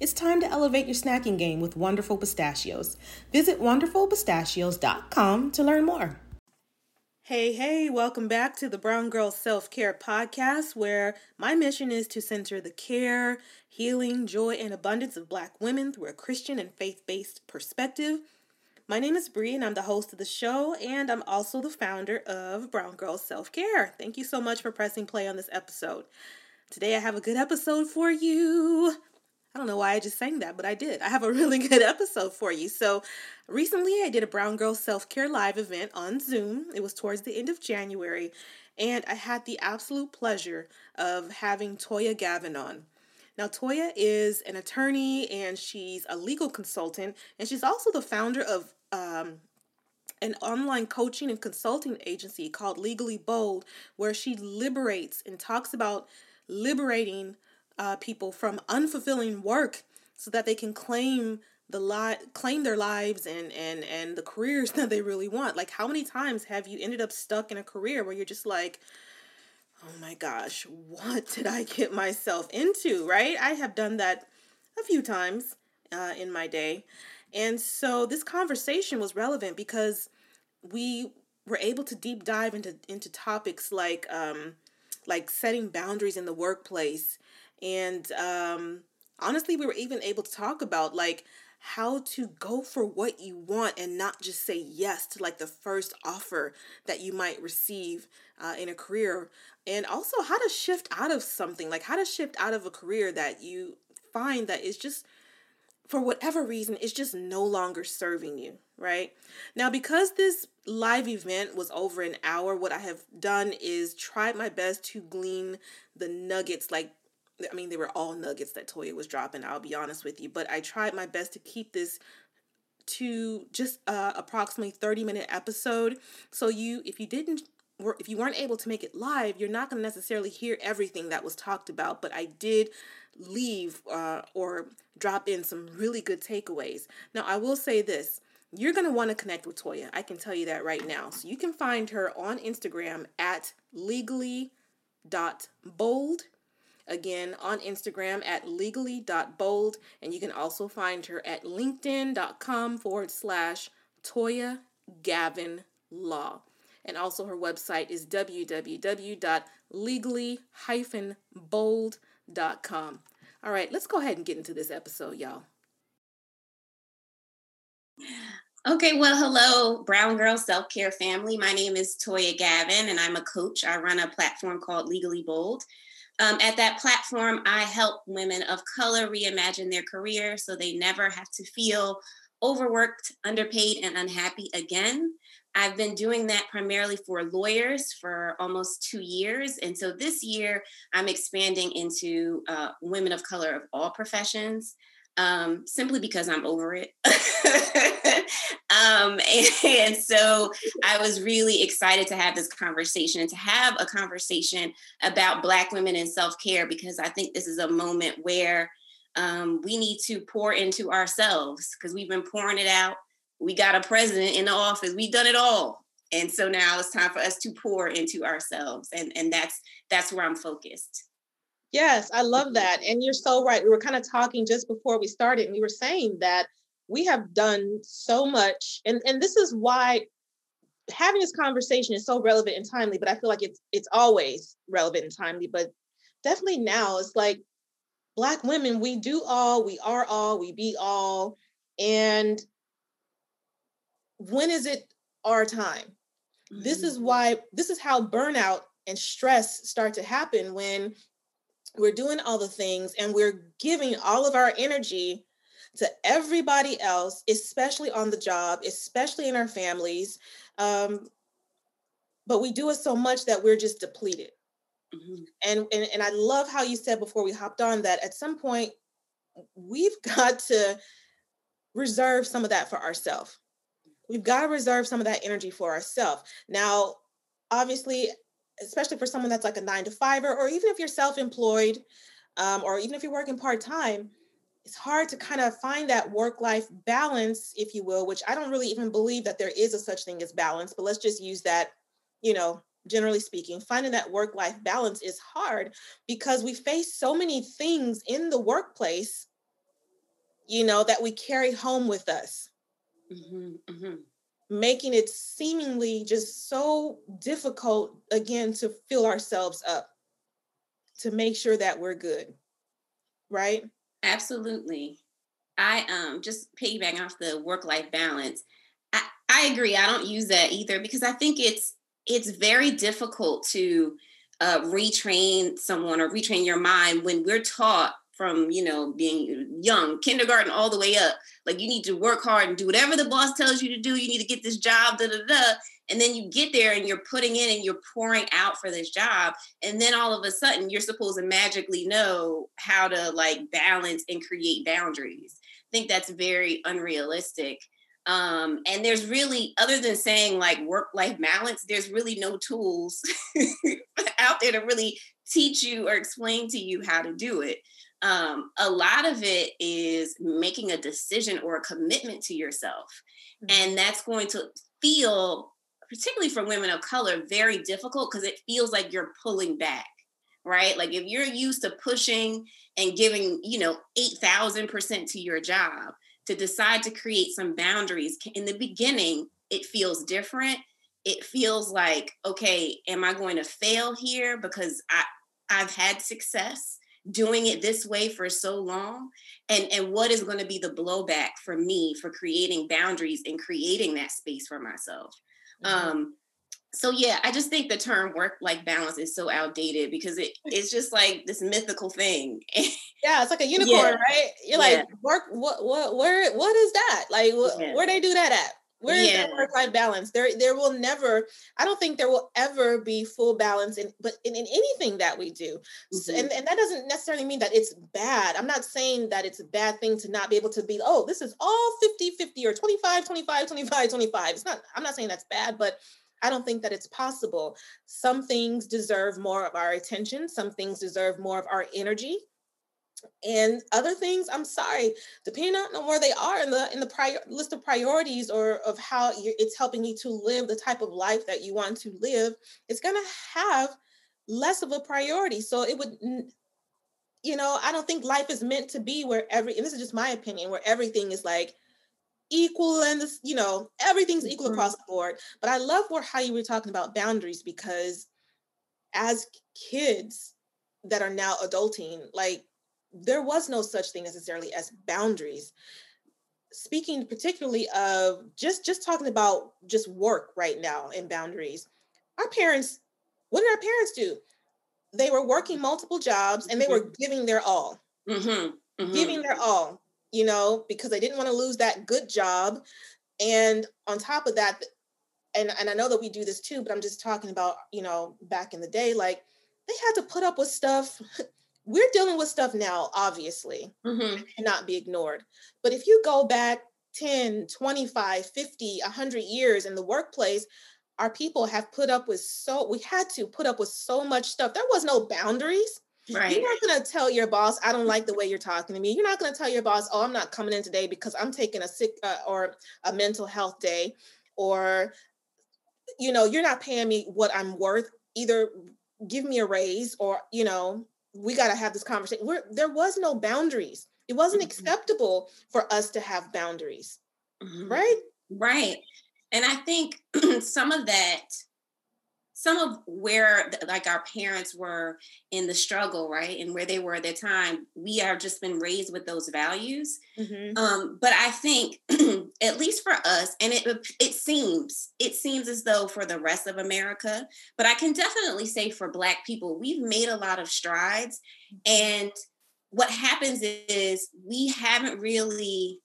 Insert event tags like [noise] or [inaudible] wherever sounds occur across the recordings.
It's time to elevate your snacking game with Wonderful Pistachios. Visit wonderfulpistachios.com to learn more. Hey, hey, welcome back to the Brown Girl Self Care Podcast, where my mission is to center the care, healing, joy, and abundance of Black women through a Christian and faith based perspective. My name is Bree, and I'm the host of the show, and I'm also the founder of Brown Girls Self Care. Thank you so much for pressing play on this episode. Today, I have a good episode for you. I don't know why I just sang that, but I did. I have a [laughs] really good episode for you. So, recently I did a Brown Girl Self Care Live event on Zoom. It was towards the end of January, and I had the absolute pleasure of having Toya Gavin on. Now, Toya is an attorney and she's a legal consultant, and she's also the founder of um, an online coaching and consulting agency called Legally Bold, where she liberates and talks about liberating uh, people from unfulfilling work so that they can claim the li- claim their lives and and and the careers [laughs] that they really want. Like how many times have you ended up stuck in a career where you're just like oh my gosh, what did I get myself into, right? I have done that a few times uh, in my day. And so this conversation was relevant because we were able to deep dive into into topics like um like setting boundaries in the workplace and um honestly we were even able to talk about like how to go for what you want and not just say yes to like the first offer that you might receive uh, in a career and also how to shift out of something like how to shift out of a career that you find that is just for whatever reason, it's just no longer serving you, right? Now, because this live event was over an hour, what I have done is tried my best to glean the nuggets. Like, I mean, they were all nuggets that Toya was dropping, I'll be honest with you, but I tried my best to keep this to just uh, approximately 30 minute episode. So, you, if you didn't if you weren't able to make it live, you're not going to necessarily hear everything that was talked about, but I did leave uh, or drop in some really good takeaways. Now, I will say this you're going to want to connect with Toya. I can tell you that right now. So you can find her on Instagram at legally.bold. Again, on Instagram at legally.bold. And you can also find her at linkedin.com forward slash Toya Gavin Law. And also her website is www.legally-bold.com. All right, let's go ahead and get into this episode, y'all. Okay, well, hello, Brown Girl Self Care family. My name is Toya Gavin, and I'm a coach. I run a platform called Legally Bold. Um, at that platform, I help women of color reimagine their career so they never have to feel overworked, underpaid, and unhappy again. I've been doing that primarily for lawyers for almost two years. And so this year, I'm expanding into uh, women of color of all professions. Um, simply because I'm over it. [laughs] [laughs] um, and, and, so I was really excited to have this conversation and to have a conversation about Black women and self care because I think this is a moment where um, we need to pour into ourselves because we've been pouring it out. We got a president in the office. We've done it all. And so now it's time for us to pour into ourselves and and that's that's where i'm focused. Yes i love that. And you're so right. We were kind of talking just before we started and we were saying that we have done so much and and this is why having this conversation is so relevant and timely but i feel like it's it's always relevant and timely but definitely now it's like black women we do all we are all we be all and when is it our time? Mm-hmm. This is mm-hmm. why, this is how burnout and stress start to happen when we're doing all the things and we're giving all of our energy to everybody else, especially on the job, especially in our families. Um, but we do it so much that we're just depleted. Mm-hmm. And, and and I love how you said before we hopped on that at some point we've [laughs] got to reserve some of that for ourselves. We've got to reserve some of that energy for ourselves. Now, obviously, especially for someone that's like a nine to fiver, or even if you're self-employed, um, or even if you're working part-time, it's hard to kind of find that work-life balance, if you will, which I don't really even believe that there is a such thing as balance, but let's just use that, you know, generally speaking, finding that work-life balance is hard because we face so many things in the workplace, you know, that we carry home with us. Mm-hmm, mm-hmm making it seemingly just so difficult again to fill ourselves up to make sure that we're good right absolutely. I um just piggybacking off the work life balance I, I agree i don't use that either because i think it's it's very difficult to uh, retrain someone or retrain your mind when we're taught from you know being young kindergarten all the way up. Like you need to work hard and do whatever the boss tells you to do. You need to get this job da da da. And then you get there and you're putting in and you're pouring out for this job. And then all of a sudden you're supposed to magically know how to like balance and create boundaries. I think that's very unrealistic. Um, and there's really other than saying like work life balance there's really no tools [laughs] out there to really teach you or explain to you how to do it um, a lot of it is making a decision or a commitment to yourself. Mm-hmm. And that's going to feel, particularly for women of color, very difficult because it feels like you're pulling back, right? Like if you're used to pushing and giving, you know, 8,000% to your job, to decide to create some boundaries in the beginning, it feels different. It feels like, okay, am I going to fail here because I, I've had success? Doing it this way for so long and and what is going to be the blowback for me for creating boundaries and creating that space for myself mm-hmm. um so yeah i just think the term work life balance is so outdated because it [laughs] it's just like this mythical thing yeah it's like a [laughs] unicorn yeah. right you're yeah. like work what what where what is that like wh- yeah. where they do that at where is yeah. that work-life balance? There, there will never, I don't think there will ever be full balance in but in, in anything that we do. Mm-hmm. So, and, and that doesn't necessarily mean that it's bad. I'm not saying that it's a bad thing to not be able to be, oh, this is all 50, 50 or 25, 25, 25, 25. It's not, I'm not saying that's bad, but I don't think that it's possible. Some things deserve more of our attention. Some things deserve more of our energy and other things i'm sorry depending on where they are in the in the prior list of priorities or of how it's helping you to live the type of life that you want to live it's going to have less of a priority so it would you know i don't think life is meant to be where every and this is just my opinion where everything is like equal and this you know everything's equal mm-hmm. across the board but i love where how you were talking about boundaries because as kids that are now adulting like there was no such thing necessarily as boundaries speaking particularly of just just talking about just work right now and boundaries our parents what did our parents do they were working multiple jobs and they were mm-hmm. giving their all mm-hmm. Mm-hmm. giving their all you know because they didn't want to lose that good job and on top of that and, and i know that we do this too but i'm just talking about you know back in the day like they had to put up with stuff [laughs] we're dealing with stuff now, obviously, mm-hmm. cannot be ignored. But if you go back 10, 25, 50, 100 years in the workplace, our people have put up with so, we had to put up with so much stuff. There was no boundaries. Right. You're not going to tell your boss, I don't like the way you're talking to me. You're not going to tell your boss, oh, I'm not coming in today because I'm taking a sick uh, or a mental health day. Or, you know, you're not paying me what I'm worth. Either give me a raise or, you know, we got to have this conversation. Where there was no boundaries. It wasn't mm-hmm. acceptable for us to have boundaries. Mm-hmm. Right? Right. And I think [clears throat] some of that some of where like our parents were in the struggle right and where they were at the time we have just been raised with those values mm-hmm. um, but i think [clears throat] at least for us and it it seems it seems as though for the rest of america but i can definitely say for black people we've made a lot of strides and what happens is we haven't really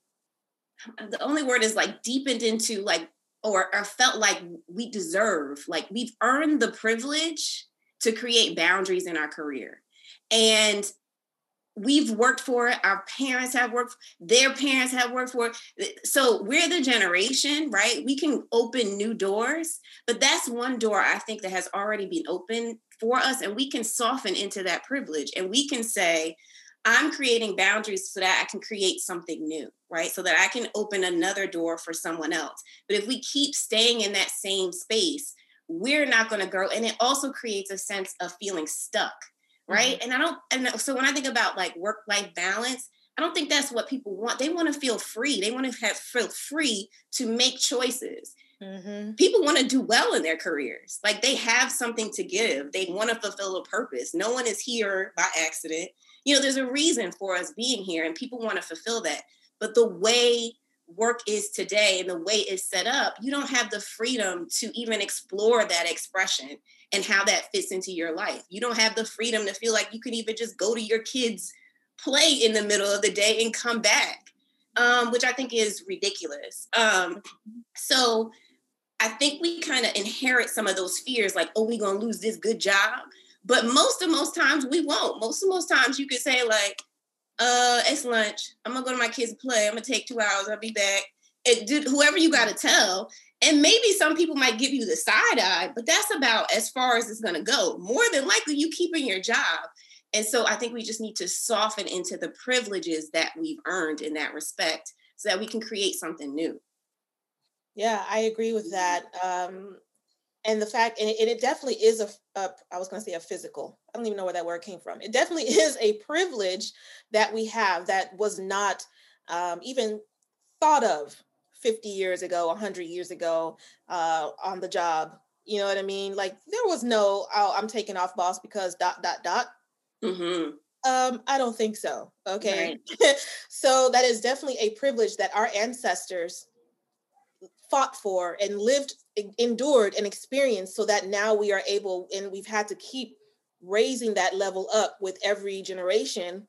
the only word is like deepened into like or, or felt like we deserve, like we've earned the privilege to create boundaries in our career. And we've worked for it. Our parents have worked, their parents have worked for it. So we're the generation, right? We can open new doors, but that's one door I think that has already been opened for us. And we can soften into that privilege and we can say, I'm creating boundaries so that I can create something new, right? So that I can open another door for someone else. But if we keep staying in that same space, we're not going to grow. And it also creates a sense of feeling stuck, right? Mm-hmm. And I don't, and so when I think about like work life balance, I don't think that's what people want. They want to feel free. They want to have feel free to make choices. Mm-hmm. People want to do well in their careers. Like they have something to give. They want to fulfill a purpose. No one is here by accident you know, there's a reason for us being here and people want to fulfill that. But the way work is today and the way it's set up, you don't have the freedom to even explore that expression and how that fits into your life. You don't have the freedom to feel like you can even just go to your kids' play in the middle of the day and come back, um, which I think is ridiculous. Um, so I think we kind of inherit some of those fears like, oh, we're going to lose this good job. But most of most times we won't. Most of most times you could say like, uh, it's lunch. I'm gonna go to my kids' play. I'm gonna take two hours. I'll be back. It did whoever you gotta tell. And maybe some people might give you the side eye, but that's about as far as it's gonna go. More than likely, you keeping your job. And so I think we just need to soften into the privileges that we've earned in that respect so that we can create something new. Yeah, I agree with that. Um, and the fact and it, and it definitely is a, a i was going to say a physical i don't even know where that word came from it definitely [laughs] is a privilege that we have that was not um, even thought of 50 years ago 100 years ago uh, on the job you know what i mean like there was no oh, i'm taking off boss because dot dot dot mm-hmm. um, i don't think so okay right. [laughs] so that is definitely a privilege that our ancestors fought for and lived endured and experienced so that now we are able and we've had to keep raising that level up with every generation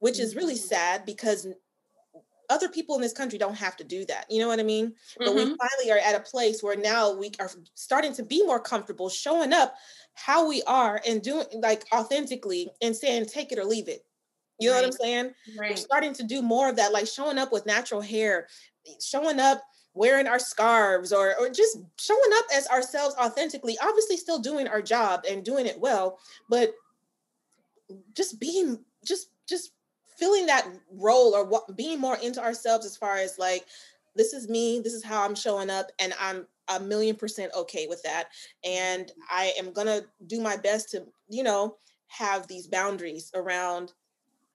which is really mm-hmm. sad because other people in this country don't have to do that you know what i mean mm-hmm. but we mm-hmm. finally are at a place where now we are starting to be more comfortable showing up how we are and doing like authentically and saying take it or leave it you know right. what i'm saying right. we're starting to do more of that like showing up with natural hair showing up wearing our scarves or or just showing up as ourselves authentically obviously still doing our job and doing it well but just being just just feeling that role or what being more into ourselves as far as like this is me this is how i'm showing up and i'm a million percent okay with that. And i am gonna do my best to you know have these boundaries around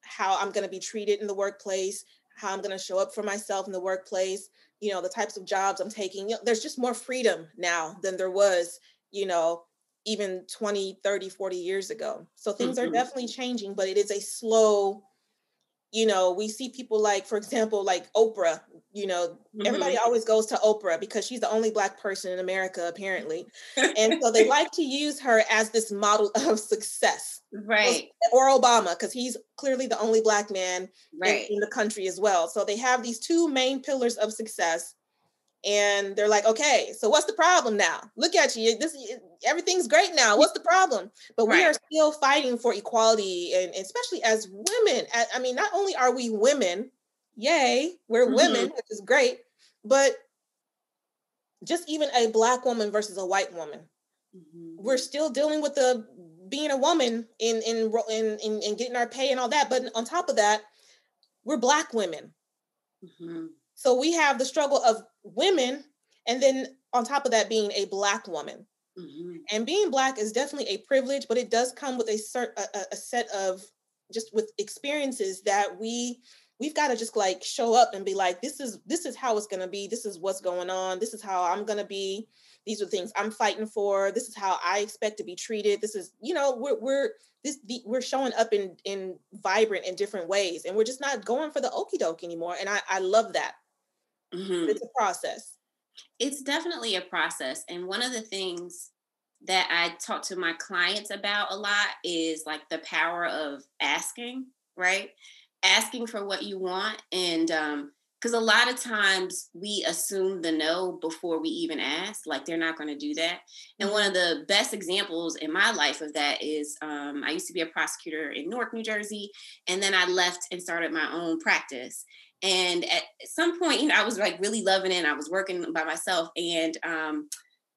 how i'm gonna be treated in the workplace how i'm gonna show up for myself in the workplace you know the types of jobs i'm taking you know, there's just more freedom now than there was you know even 20 30 40 years ago so things mm-hmm. are definitely changing but it is a slow you know we see people like for example like oprah you know mm-hmm. everybody always goes to oprah because she's the only black person in america apparently and so they [laughs] like to use her as this model of success right or obama because he's clearly the only black man right. in, in the country as well so they have these two main pillars of success and they're like okay so what's the problem now look at you this everything's great now what's the problem but right. we are still fighting for equality and especially as women i mean not only are we women yay we're mm-hmm. women which is great but just even a black woman versus a white woman mm-hmm. we're still dealing with the being a woman in, in in in in getting our pay and all that but on top of that we're black women mm-hmm. so we have the struggle of women and then on top of that being a black woman. Mm-hmm. and being black is definitely a privilege but it does come with a, cert, a, a set of just with experiences that we we've got to just like show up and be like this is this is how it's going to be. This is what's going on. This is how i'm going to be. These are things i'm fighting for. This is how i expect to be treated. This is you know we're we're this the, we're showing up in in vibrant in different ways and we're just not going for the okey doke anymore and i i love that mm-hmm. it's a process. It's definitely a process and one of the things that i talk to my clients about a lot is like the power of asking right? Asking for what you want and um because a lot of times we assume the no before we even ask like they're not going to do that and one of the best examples in my life of that is um, i used to be a prosecutor in newark new jersey and then i left and started my own practice and at some point you know i was like really loving it i was working by myself and um,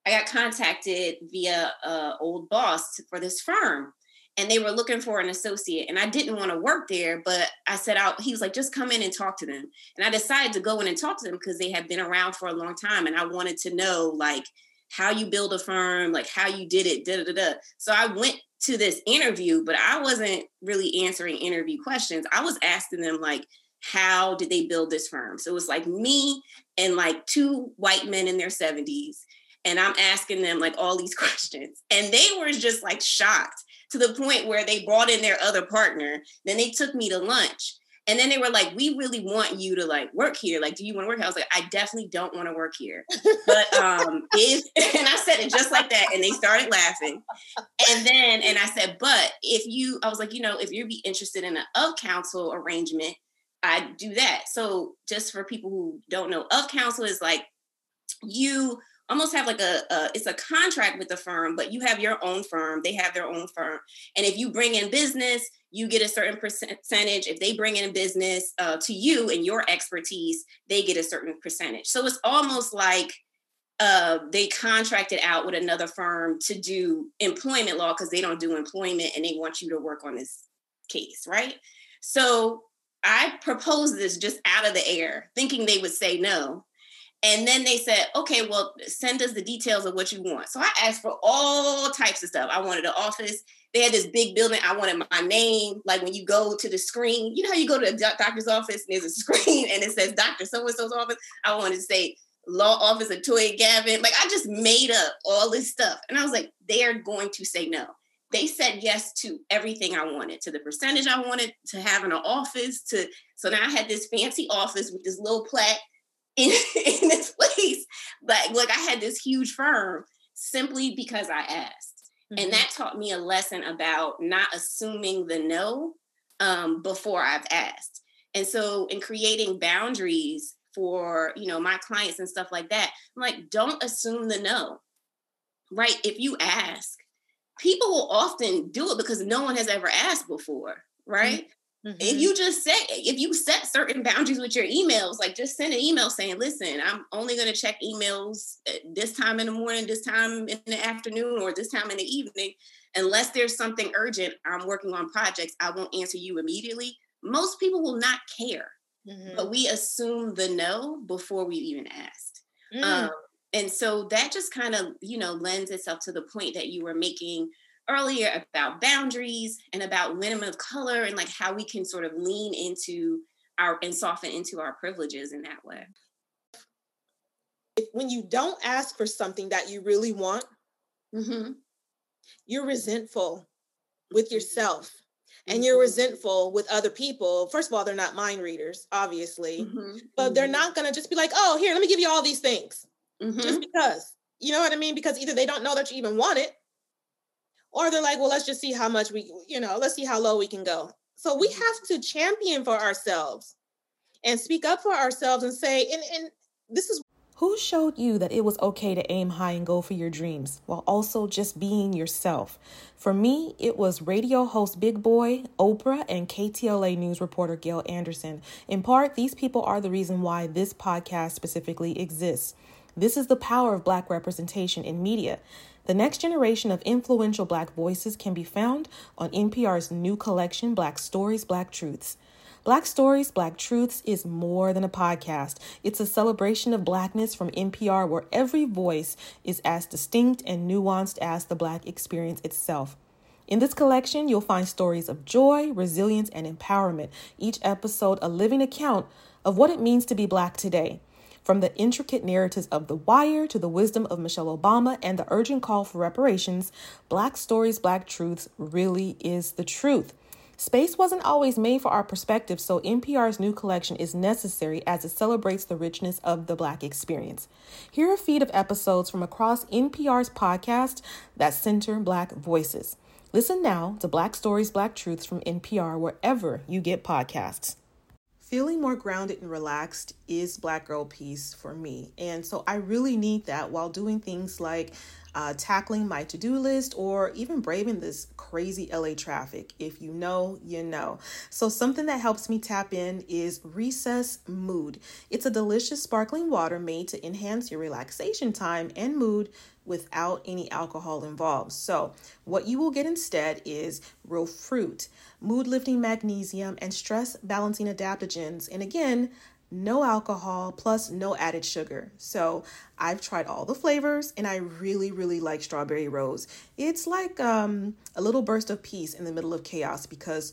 i got contacted via a old boss for this firm and they were looking for an associate and i didn't want to work there but i said out he was like just come in and talk to them. And i decided to go in and talk to them because they had been around for a long time and i wanted to know like how you build a firm like how you did it da da da. So i went to this interview but i wasn't really answering interview questions. I was asking them like how did they build this firm so it was like me and like two white men in their 70s and i'm asking them like all these [laughs] questions and they were just like shocked to the point where they brought in their other partner. Then they took me to lunch. And then they were like, we really want you to like work here. Like, do you want to work here? I was like, I definitely don't want to work here. But um [laughs] if [laughs] and I said it just like that, and they started laughing. And then and I said, but if you, I was like, you know, if you'd be interested in an of counsel arrangement, I'd do that. So just for people who don't know, of counsel is like you almost have like a, a, it's a contract with the firm but you have your own firm they have their own firm. And if you bring in business you get a certain percentage. If they bring in business uh, to you and your expertise they get a certain percentage. So it's almost like uh, they contracted out with another firm to do employment law because they don't do employment and they want you to work on this case right? So i proposed this just out of the air thinking they would say no and then they said, okay, well, send us the details of what you want. So I asked for all types of stuff. I wanted an office. They had this big building. I wanted my name. Like when you go to the screen, you know how you go to a doctor's office and there's a [laughs] screen and it says Dr. So and so's office? I wanted to say law office of Toya Gavin. Like I just made up all this stuff. And I was like, they're going to say no. They said yes to everything I wanted, to the percentage I wanted, to having an office, to so now I had this fancy office with this little plaque [laughs] in, in this place. But like I had this huge firm simply because I asked. Mm-hmm. And that taught me a lesson about not assuming the no um, before I've asked. And so in creating boundaries for, you know, my clients and stuff like that, I'm like, don't assume the no. Right? If you ask, people will often do it because no one has ever asked before, right? Mm-hmm. If you just set, if you set certain boundaries with your emails, like just send an email saying, listen, I'm only going to check emails this time in the morning, this time in the afternoon, or this time in the evening. Unless there's something urgent, I'm working on projects, I won't answer you immediately. Most people will not care, mm-hmm. but we assume the no before we even asked. Mm. Um, and so that just kind of, you know, lends itself to the point that you were making earlier about boundaries and about women of color and like how we can sort of lean into our and soften into our privileges in that way. If when you don't ask for something that you really want, mm-hmm. you're resentful with mm-hmm. yourself and you're mm-hmm. resentful with other people. First of all, they're not mind readers, obviously, mm-hmm. but they're mm-hmm. not going to just be like, oh, here, let me give you all these things mm-hmm. just because. You know what I mean? Because either they don't know that you even want it or they're like, well, let's just see how much we, you know, let's see how low we can go. So we mm-hmm. have to champion for ourselves and speak up for ourselves and say, and, and this is who showed you that it was okay to aim high and go for your dreams while also just being yourself? For me, it was radio host Big Boy, Oprah, and KTLA news reporter Gayle Anderson. In part, these people are the reason why this podcast specifically exists. This is the power of Black representation in media. The next generation of influential Black voices can be found on NPR's new collection, Black Stories, Black Truths. Black Stories, Black Truths is more than a podcast. It's a celebration of Blackness from NPR where every voice is as distinct and nuanced as the Black experience itself. In this collection, you'll find stories of joy, resilience, and empowerment, each episode a living account of what it means to be Black today. From the intricate narratives of The Wire to the wisdom of Michelle Obama and the urgent call for reparations, Black Stories, Black Truths really is the truth. Space wasn't always made for our perspective, so NPR's new collection is necessary as it celebrates the richness of the Black experience. Here are a feed of episodes from across NPR's podcast that center Black voices. Listen now to Black Stories, Black Truths from NPR wherever you get podcasts. Feeling more grounded and relaxed is Black Girl Peace for me. And so I really need that while doing things like uh, tackling my to do list or even braving this crazy LA traffic. If you know, you know. So, something that helps me tap in is Recess Mood. It's a delicious sparkling water made to enhance your relaxation time and mood without any alcohol involved. So, what you will get instead is real fruit, mood lifting magnesium, and stress balancing adaptogens. And again, no alcohol plus no added sugar. So I've tried all the flavors and I really, really like strawberry rose. It's like um, a little burst of peace in the middle of chaos because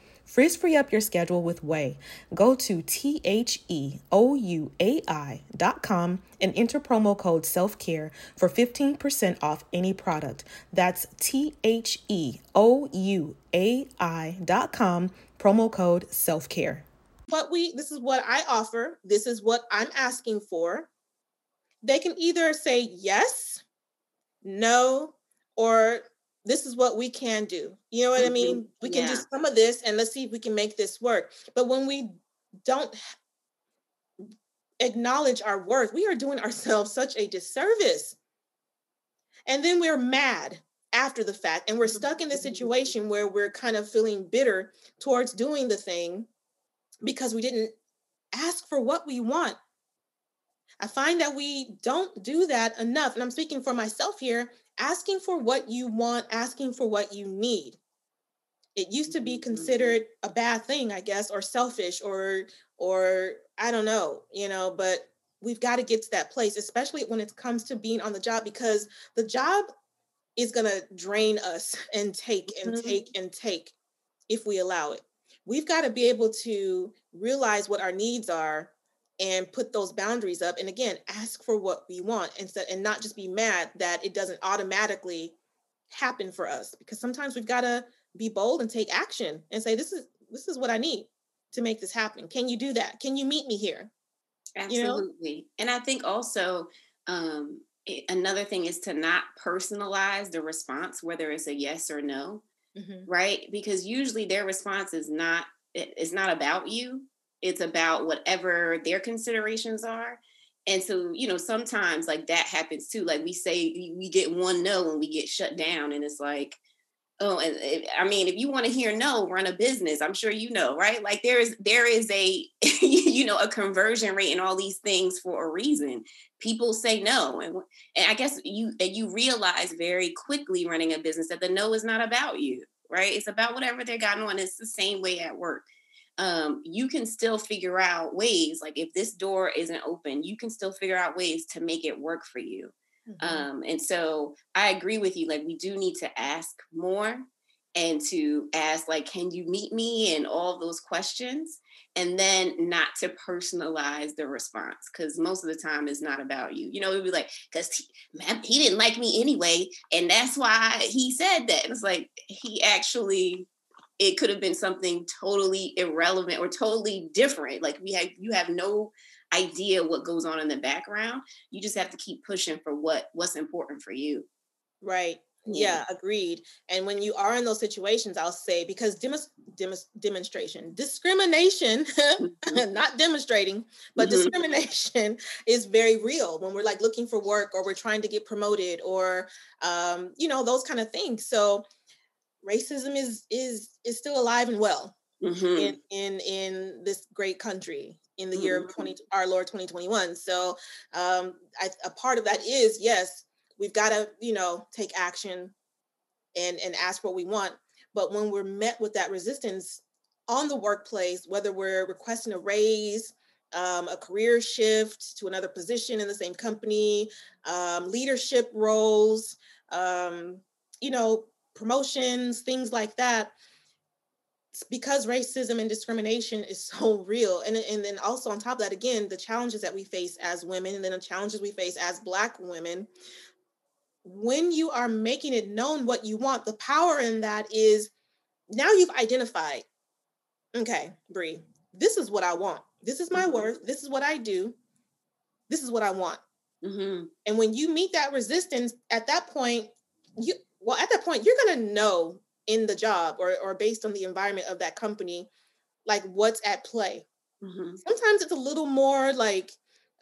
Frizz free up your schedule with Ouai. Go to T H E O U A I dot com and enter promo code self care for 15% off any product. That's T H E O U A I dot com, promo code self care. What we, this is what I offer, this is what I'm asking for. They can either say yes, no, or this is what we can do. You know what mm-hmm. I mean? We can yeah. do some of this and let's see if we can make this work. But when we don't acknowledge our worth, we are doing [laughs] ourselves such a disservice. And then we're mad after the fact and we're stuck in this mm-hmm. situation where we're kind of feeling bitter towards doing the thing because we didn't ask for what we want. I find that we don't do that enough. And I'm speaking for myself here asking for what you want, asking for what you need. It used to be mm-hmm. considered a bad thing, I guess, or selfish or or I don't know, you know, but we've got to get to that place, especially when it comes to being on the job because the job is going to drain us [laughs] and take and mm-hmm. take and take if we allow it. We've got to be able to realize what our needs are and put those boundaries up and again ask for what we want instead and not just be mad that it doesn't automatically happen for us because sometimes we've got to be bold and take action and say this is this is what i need to make this happen. Can you do that? Can you meet me here? Absolutely you know? and i think also um, another thing is to not personalize the response whether it's a yes or no mm-hmm. right? Because usually their response is not it, it's not about you it's about whatever their considerations are. And so you know sometimes like that happens too like we say we get one no and we get shut down and it's like oh and if, i mean if you want to hear no run a business i'm sure you know right? Like there is there is a [laughs] you know a conversion rate and all these things for a reason. People say no and, and i guess you and you realize very quickly running a business that the no is not about you right? It's about whatever they're gotten on. It's the same way at work um, you can still figure out ways like if this door isn't open you can still figure out ways to make it work for you. Mm-hmm. um, and so i agree with you like we do need to ask more and to ask like can you meet me? and all those questions and then not to personalize the response because most of the time it's not about you. You know it'd be like because he, he didn't like me anyway and that's why he said that. It's like he actually it could have been something totally irrelevant or totally different like we have you have no idea what goes on in the background you just have to keep pushing for what what's important for you right yeah. yeah. agreed. And when you are in those situations, I'll say because dem- dem- demonstration, discrimination, [laughs] mm-hmm. not demonstrating, but mm-hmm. discrimination [laughs] is very real when we're like looking for work or we're trying to get promoted or um, you know those kind of things. So racism is is is still alive and well mm-hmm. in in in this great country in the year of 20 mm-hmm. our Lord 2021. So um, I, a part of that is yes we've got to you know take action and and ask what we want but when we're met with that resistance on the workplace whether we're requesting a raise um, a career shift to another position in the same company um, leadership roles um, you know promotions things like that it's because racism and discrimination is [laughs] so real and, and then also on top of that again the challenges that we face as women and then the challenges we face as black women when you are making it known what you want, the power in that is now you've identified, okay, Bree, this is what I want. This is my mm-hmm. worth. This is what I do. This is what I want. Mm-hmm. And when you meet that resistance, at that point, you well, at that point, you're gonna know in the job or or based on the environment of that company, like what's at play. Mm-hmm. Sometimes it's a little more like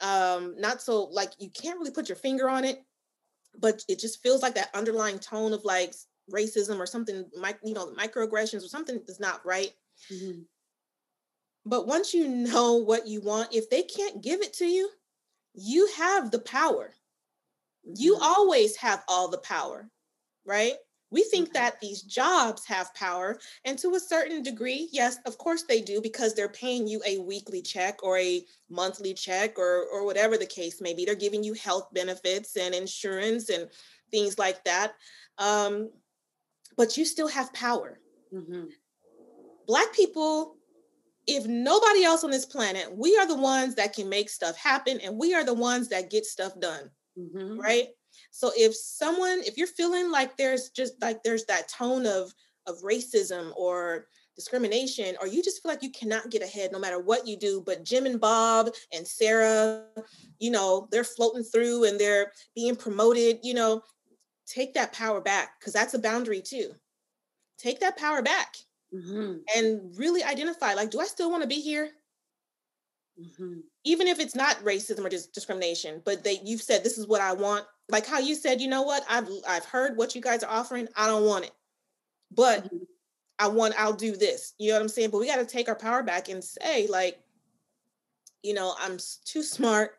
um not so like you can't really put your finger on it but it just feels like that underlying tone of like racism or something you know microaggressions or something that's not right mm-hmm. but once you know what you want if they can't give it to you you have the power you mm-hmm. always have all the power right we think that these jobs have power. And to a certain degree, yes, of course they do, because they're paying you a weekly check or a monthly check or, or whatever the case may be. They're giving you health benefits and insurance and things like that. Um, but you still have power. Mm-hmm. Black people, if nobody else on this planet, we are the ones that can make stuff happen and we are the ones that get stuff done. Mm-hmm. Right? So if someone, if you're feeling like there's just like there's that tone of of racism or discrimination, or you just feel like you cannot get ahead no matter what you do, but Jim and Bob and Sarah, you know, they're floating through and they're being promoted, you know, take that power back because that's a boundary too. Take that power back mm-hmm. and really identify like, do I still want to be here? Mm-hmm. Even if it's not racism or just discrimination, but they you've said this is what I want. Like how you said, you know what? I've I've heard what you guys are offering. I don't want it. But mm-hmm. I want I'll do this. You know what I'm saying? But we got to take our power back and say like you know, I'm too smart,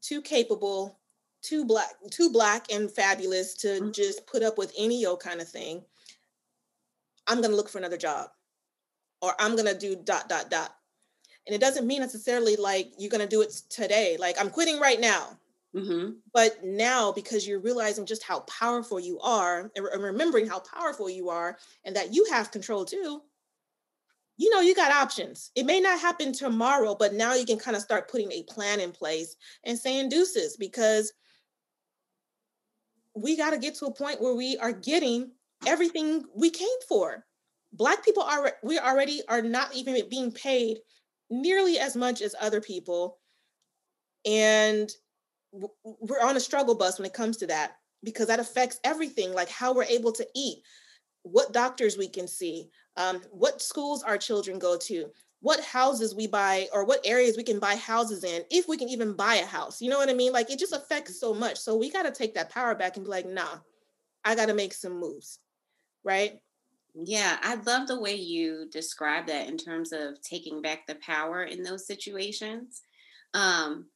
too capable, too black, too black and fabulous to mm-hmm. just put up with any old kind of thing. I'm going to look for another job or I'm going to do dot dot dot and it doesn't mean necessarily like you're going to do it today like i'm quitting right now mm-hmm. but now because you're realizing just how powerful you are and remembering how powerful you are and that you have control too you know you got options it may not happen tomorrow but now you can kind of start putting a plan in place and saying deuces because we got to get to a point where we are getting everything we came for black people are we already are not even being paid nearly as much as other people. And we're on a struggle bus when it comes to that because that affects everything like how we're able to eat, what doctors we can see, um, what schools our children go to, what houses we buy or what areas we can buy houses in, if we can even buy a house. You know what I mean? Like it just affects so much. So we got to take that power back and be like, nah, I got to make some moves. Right. Yeah, I love the way you describe that in terms of taking back the power in those situations. Um,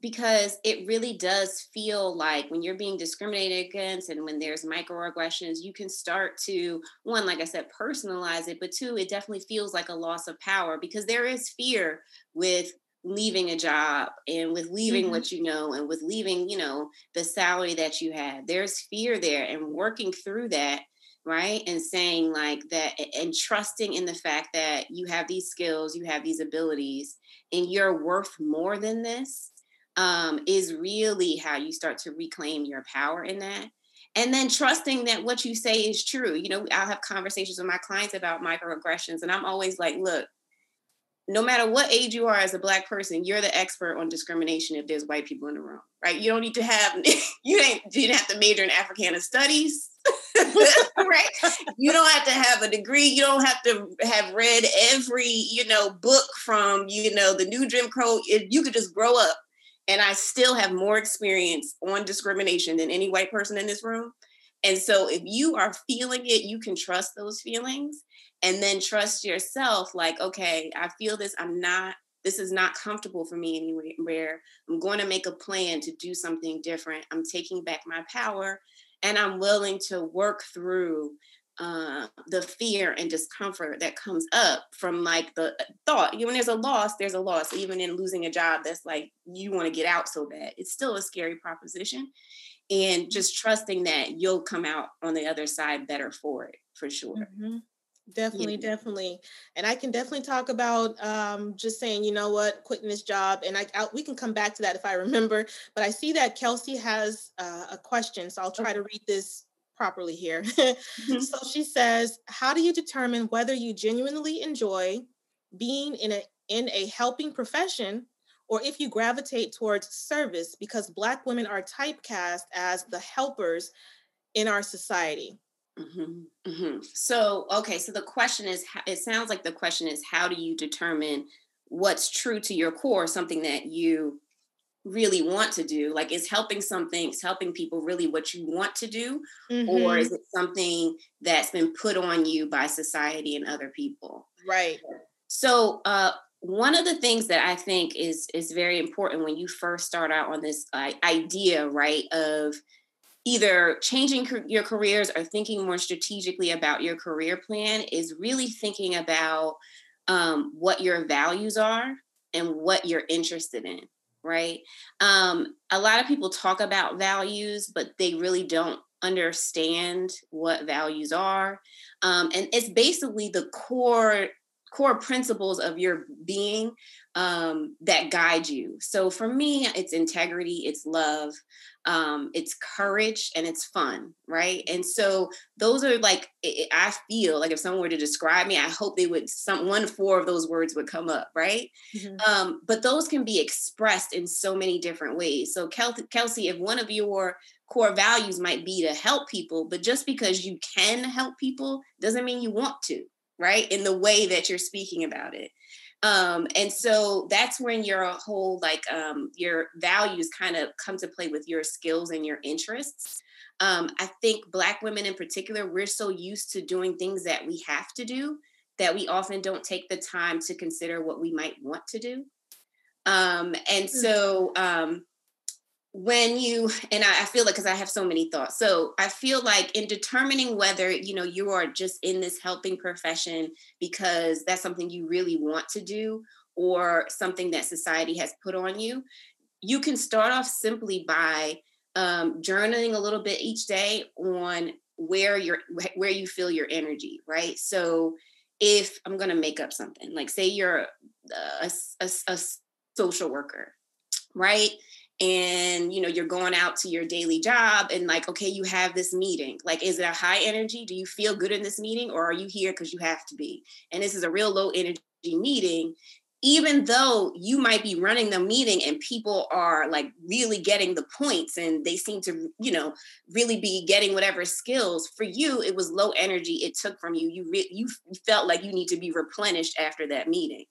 because it really does feel like when you're being discriminated against and when there's microaggressions, you can start to, one, like I said, personalize it, but two, it definitely feels like a loss of power because there is fear with leaving a job and with leaving mm-hmm. what you know and with leaving, you know, the salary that you had. There's fear there and working through that right and saying like that and trusting in the fact that you have these skills you have these abilities and you're worth more than this um, is really how you start to reclaim your power in that. And then trusting that what you say is true. You know, I'll have conversations with my clients about microaggressions, and I'm always like, look, no matter what age you are as a black person, you're the expert on discrimination if there's white people in the room, right? You don't need to have [laughs] you you didn't have to major in Africana studies. [laughs] right? You don't have to have a degree. You don't have to have read every, you know, book from, you know, the new Jim Crow. You could just grow up and I still have more experience on discrimination than any white person in this room. And so if you are feeling it, you can trust those feelings and then trust yourself like, okay, I feel this. I'm not, this is not comfortable for me anywhere. I'm going to make a plan to do something different. I'm taking back my power and I'm willing to work through uh, the fear and discomfort that comes up from like the uh, thought. You know, when there's a loss, there's a loss. Even in losing a job, that's like you want to get out so bad. It's still a scary proposition, and just trusting that you'll come out on the other side better for it, for sure. Mm-hmm. Definitely, yeah. definitely, and I can definitely talk about um, just saying, you know what, quitting this job, and I, I, we can come back to that if I remember. But I see that Kelsey has uh, a question, so I'll try okay. to read this properly here. mm-hmm. So she says, "How do you determine whether you genuinely enjoy being in a in a helping profession or if you gravitate towards service because black women are typecast as the helpers in our society?" Mm-hmm. Mm-hmm. So, okay, so the question is it sounds like the question is how do you determine what's true to your core, something that you really want to do like is helping something is helping people really what you want to do mm-hmm. or is it something that's been put on you by society and other people? Right. So uh, one of the things that i think is is very important when you first start out on this uh, idea right of either changing your careers or thinking more strategically about your career plan is really thinking about um, what your values are and what you're interested in right? Um, a lot of people talk about values, but they really don't understand what values are. Um, and it's basically the core core principles of your being um, that guide you. So for me, it's integrity, it's love, um, it's courage, and it's fun, right? And so those are like I feel like if someone were to describe me, I hope they would some one four of those words would come up, right? Mm-hmm. Um, but those can be expressed in so many different ways. So Kelsey, if one of your core values might be to help people, but just because you can help people doesn't mean you want to right in the way that you're speaking about it. Um, and so that's when your whole like um, your values kind of come to play with your skills and your interests. Um, i think black women in particular we're so used to doing things that we have to do that we often don't take the time to consider what we might want to do. Um, and hmm. so um, when you and I, I feel like because I have so many thoughts. So I feel like in determining whether you know you are just in this helping profession because that's something you really want to do or something that society has put on you, you can start off simply by um, journaling a little bit each day on where you're where you feel your energy, right? So if I'm going to make up something, like say you're a, a, a social worker, right? And you know you're going out to your daily job and like okay you have this meeting. Like is it a high energy? Do you feel good in this meeting or are you here because you have to be? And this is a real low energy meeting even though you might be running the meeting and people are like really getting the points and they seem to you know really be getting whatever skills for you it was low energy it took from you. You re- you felt like you need to be replenished after that meeting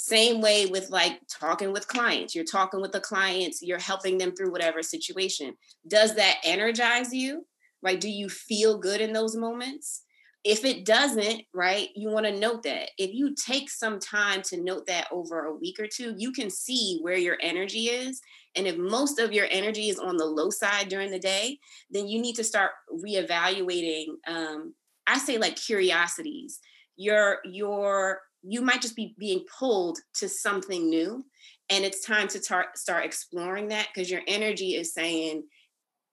same way with like talking with clients. You're talking with the clients, you're helping them through whatever situation. Does that energize you? Right? Do you feel good in those moments? if it doesn't, right, you want to note that. If you take some time to note that over a week or two, you can see where your energy is. And if most of your energy is on the low side during the day, then you need to start reevaluating. Um, I say like curiosities. Your your you might just be being pulled to something new, and it's time to tar- start exploring that because your energy is saying,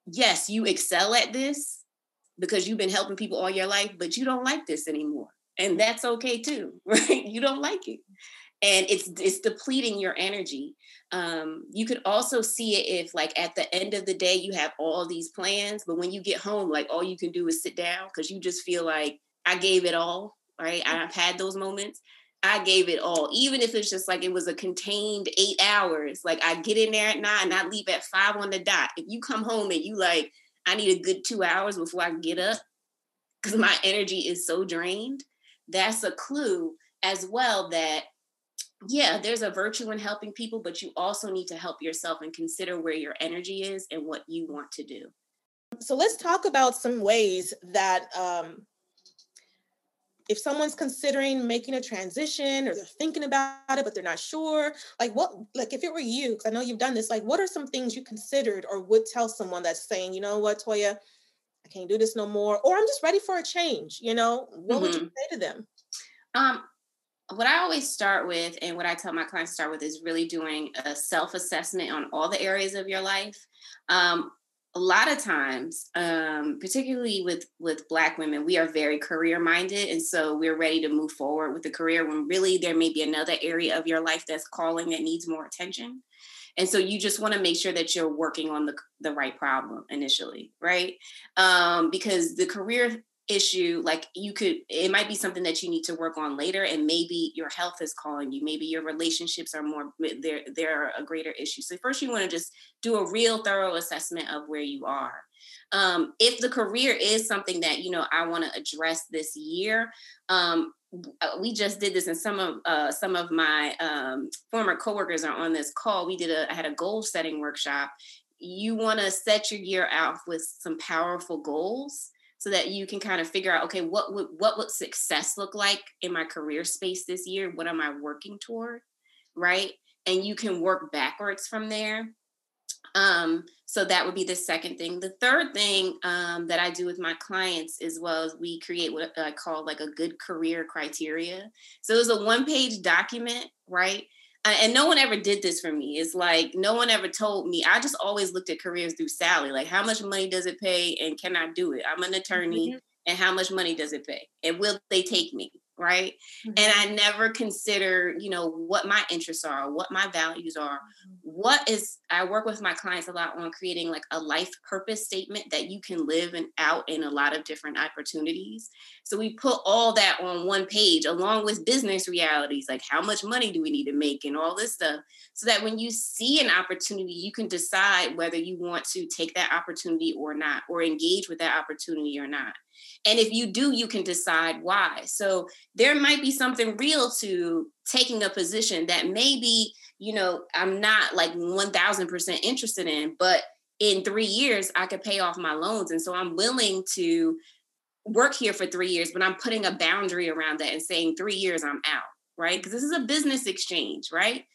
yes, you excel at this, because you've been helping people all your life, but you don't like this anymore. And that's okay too, [laughs] right? You don't like it. And it's it's depleting your energy. Um, you could also see it if like at the end of the day you have all these plans, but when you get home, like all you can do is sit down because you just feel like I gave it all, right? I've had those moments. I gave it all, even if it's just like it was a contained eight hours. Like I get in there at nine and I leave at five on the dot. If you come home and you like, I need a good two hours before I get up because my energy is so drained. That's a clue as well that, yeah, there's a virtue in helping people, but you also need to help yourself and consider where your energy is and what you want to do. So let's talk about some ways that um, if someone's considering making a transition or they're thinking about it but they're not sure like what like if it were you because i know you've done this like what are some things you considered or would tell someone that's saying you know what toya i can't do this no more or i'm just ready for a change you know what mm-hmm. would you mm-hmm. say to them um what I always start with, and what I tell my clients to start with, is really doing a self assessment on all the areas of your life. Um, a lot of times um, particularly with with black women we are very career minded and so we're ready to move forward with the career when really there may be another area of your life that's calling that needs more attention. And so you just want to make sure that you're working on the, the right problem initially right? Um, because the career issue like you could it might be something that you need to work on later and maybe your health is calling you maybe your relationships are more they're they're a greater issue. So first you want to just do a real thorough assessment of where you are. Um, if the career is something that you know i want to address this year um, uh, we just did this and some of uh, some of my um, former coworkers are on this call. We did a i had a goal setting workshop. You want to set your year out with some powerful goals so that you can kind of figure out okay what would what would success look like in my career space this year? What am i working toward? Right? And you can work backwards from there. Um, so that would be the second thing. The third thing um, that i do with my clients as well as we create what i call like a good career criteria. So it's a one page document right and no one ever did this for me. It's like no one ever told me. I just always looked at careers through Sally. Like, how much money does it pay, and can I do it? I'm an attorney, mm-hmm. and how much money does it pay, and will they take me? Right mm-hmm. and i never consider you know what my interests are what my values are mm-hmm. what is i work with my clients a lot on creating like a life purpose statement that you can live and out in a lot of different opportunities so we put all that on one page along with business realities like how much money do we need to make and all this stuff so that when you see an opportunity you can decide whether you want to take that opportunity or not or engage with that opportunity or not and if you do, you can decide why. So there might be something real to taking a position that maybe, you know, I'm not like 1000% interested in, but in three years, I could pay off my loans. And so I'm willing to work here for three years, but I'm putting a boundary around that and saying three years, I'm out, right? Because this is a business exchange, right?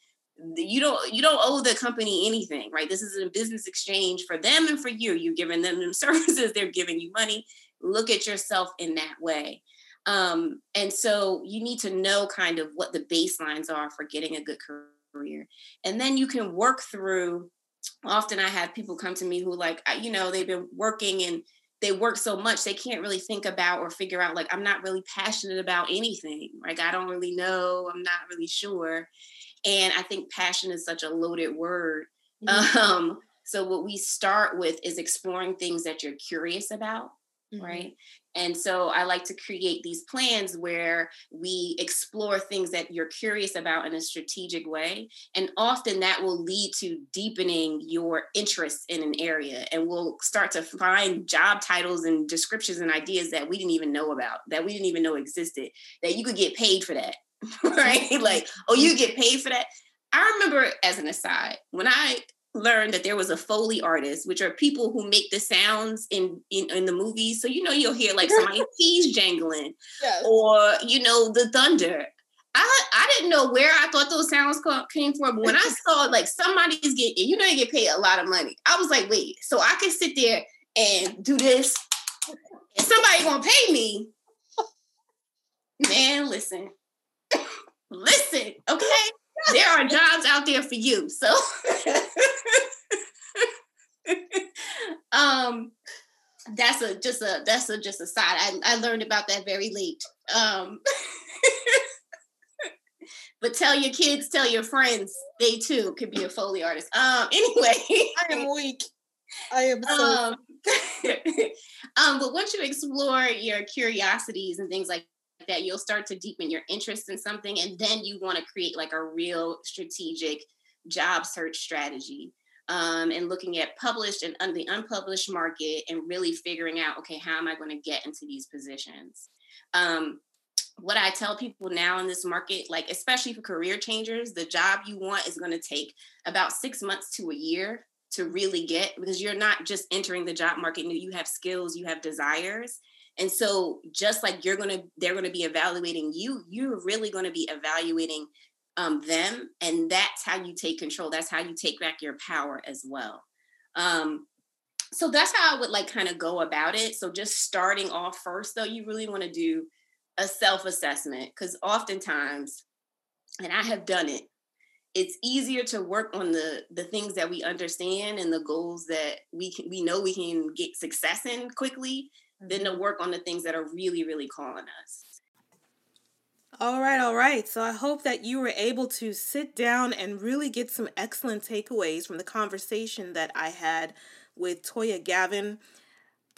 you don't you don't owe the company anything right this is a business exchange for them and for you you're giving them [laughs] services they're giving you money look at yourself in that way. Um, and so you need to know kind of what the baselines are for getting a good career. And then you can work through. Often I have people come to me who, like, you know, they've been working and they work so much they can't really think about or figure out like i'm not really passionate about anything like i don't really know i'm not really sure and i think passion is such a loaded word mm-hmm. [laughs] um, so what we start with is exploring things that you're curious about mm-hmm. right? And so I like to create these plans where we explore things that you're curious about in a strategic way. And often that will lead to deepening your interest in an area. And we'll start to find job titles and descriptions and ideas that we didn't even know about, that we didn't even know existed, that you could get paid for that, [laughs] right? [laughs] like, oh, you get paid for that. I remember as an aside, when I learned that there was a foley artist, which are people who make the sounds in in, in the movies. So you know you'll hear like somebody's [laughs] keys jangling, yes. or you know the thunder. I I didn't know where I thought those sounds came from, but when I [laughs] saw like somebody's getting, you know, they get paid a lot of money. I was like, wait, so I can sit there and do this, and somebody gonna pay me? Man, listen, [laughs] listen, okay. There are jobs out there for you, so. [laughs] um that's a just a that's a just a side i, I learned about that very late um [laughs] but tell your kids, tell your friends, they too could be a Foley artist. Um, [laughs] anyway. I am weak. I am so um, um, but once you explore your curiosities and things like that, you'll start to deepen your interest in something, and then you want to create like a real strategic job search strategy. Um, and looking at published and un- the unpublished market and really figuring out, okay, how am I going to get into these positions? Um, what I tell people now in this market, like especially for career changers, the job you want is going to take about six months to a year to really get because you're not just entering the job market you have skills you have desires and so just like you're going to they're going to be evaluating you you're really going to be evaluating um, them and that's how you take control that's how you take back your power as well. Um, so that's how i would like kind of go about it. So just starting off first though you really want to do a self assessment because oftentimes, and I have done it, it's easier to work on the the things that we understand and the goals that we can we know we can get success in quickly than to work on the things that are really really calling us. All right all right. So i hope that you were able to sit down and really get some excellent takeaways from the conversation that i had with toya gavin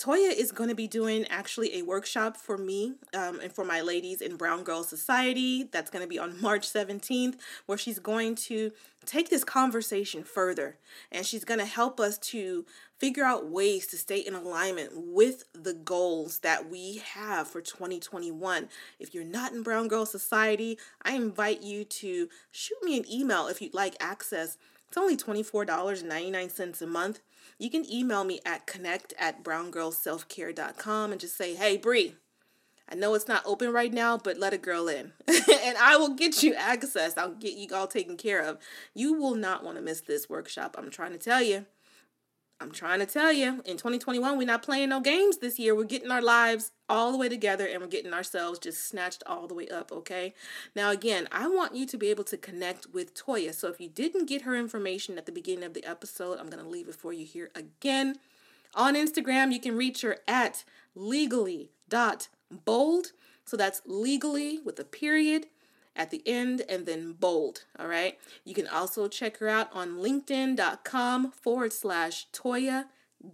Toya is going to be doing actually a workshop for me um, and for my ladies in Brown Girl Society. That's going to be on [laughs] March 17th, where she's going to take this conversation further and she's going to help us to figure out ways to stay in alignment with the goals that we have for 2021. If you're not in Brown Girl Society, I invite you to shoot me an email if you'd like access. It's only $24.99 a month you can email me at connect at browngirlselfcare.com and just say, hey, Bree, I know it's not open right now, but let a girl in. [laughs] and I will get you access. I'll get you all taken care of. You will not want to miss this workshop. I'm trying to tell you. I'm trying to tell you, in 2021, we're not playing no games this year. We're getting our lives all the way together and we're getting ourselves just snatched all the way up, okay? Now, again, I want you to be able to connect with Toya. So if you didn't get her information at the beginning of the episode, I'm going to leave it for you here again. On Instagram, you can reach her at legally.bold. So that's legally with a period at the end and then bold. All right. You can also check her out on linkedin.com forward slash Toya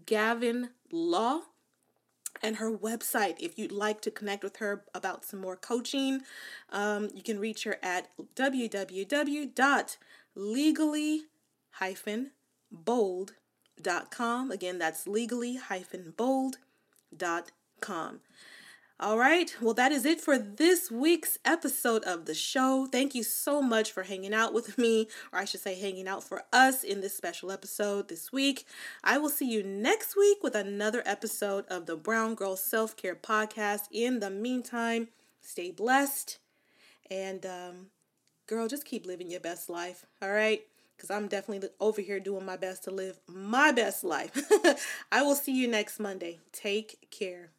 Gavin Law and her website. If you'd like to connect with her about some more coaching, um, you can reach her at www.legally-bold.com. Again, that's legally-bold.com. All right. Well, that is it for this week's episode of the show. Thank you so much for hanging out with me, or I should say, hanging out for us in this special episode this week. I will see you next week with another episode of the Brown Girl Self Care Podcast. In the meantime, stay blessed and, um, girl, just keep living your best life. All right because I'm definitely over here doing my best to live my best life. [laughs] I will see you next Monday. Take care.